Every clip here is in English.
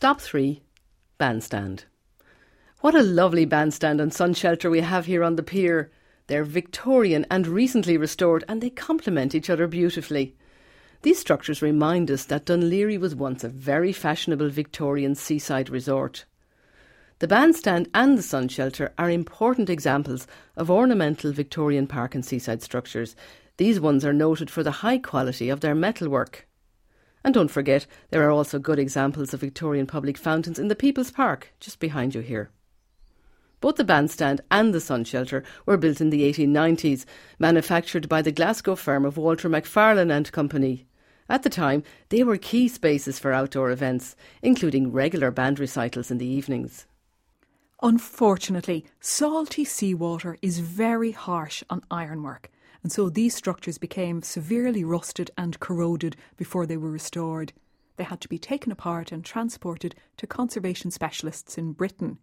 Stop three Bandstand. What a lovely bandstand and sun shelter we have here on the pier. They're Victorian and recently restored, and they complement each other beautifully. These structures remind us that Laoghaire was once a very fashionable Victorian seaside resort. The bandstand and the sun shelter are important examples of ornamental Victorian park and seaside structures. These ones are noted for the high quality of their metalwork. And don't forget, there are also good examples of Victorian public fountains in the People's Park, just behind you here. Both the bandstand and the sun shelter were built in the 1890s, manufactured by the Glasgow firm of Walter Macfarlane and Company. At the time, they were key spaces for outdoor events, including regular band recitals in the evenings. Unfortunately, salty seawater is very harsh on ironwork, and so these structures became severely rusted and corroded before they were restored. They had to be taken apart and transported to conservation specialists in Britain.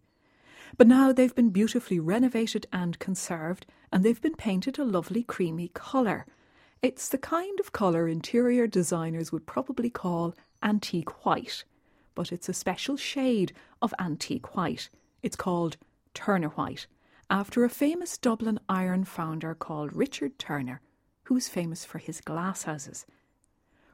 But now they've been beautifully renovated and conserved, and they've been painted a lovely creamy colour. It's the kind of colour interior designers would probably call antique white, but it's a special shade of antique white. It's called Turner White, after a famous Dublin iron founder called Richard Turner, who was famous for his glasshouses.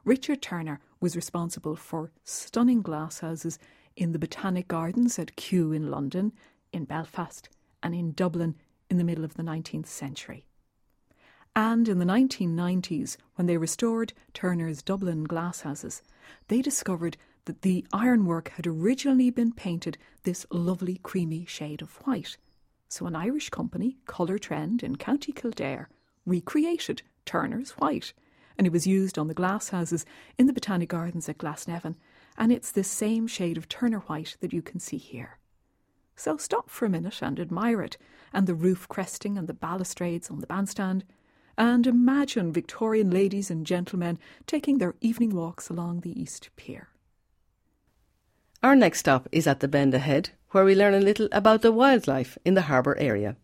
Richard Turner was responsible for stunning glasshouses in the Botanic Gardens at Kew in London, in Belfast, and in Dublin in the middle of the 19th century. And in the 1990s, when they restored Turner's Dublin glasshouses, they discovered that the ironwork had originally been painted this lovely creamy shade of white. So an Irish company, Colourtrend in County Kildare, recreated Turner's white, and it was used on the glasshouses in the Botanic Gardens at Glasnevin, and it's this same shade of Turner white that you can see here. So stop for a minute and admire it, and the roof cresting and the balustrades on the bandstand, and imagine Victorian ladies and gentlemen taking their evening walks along the East Pier. Our next stop is at the Bend Ahead, where we learn a little about the wildlife in the harbour area.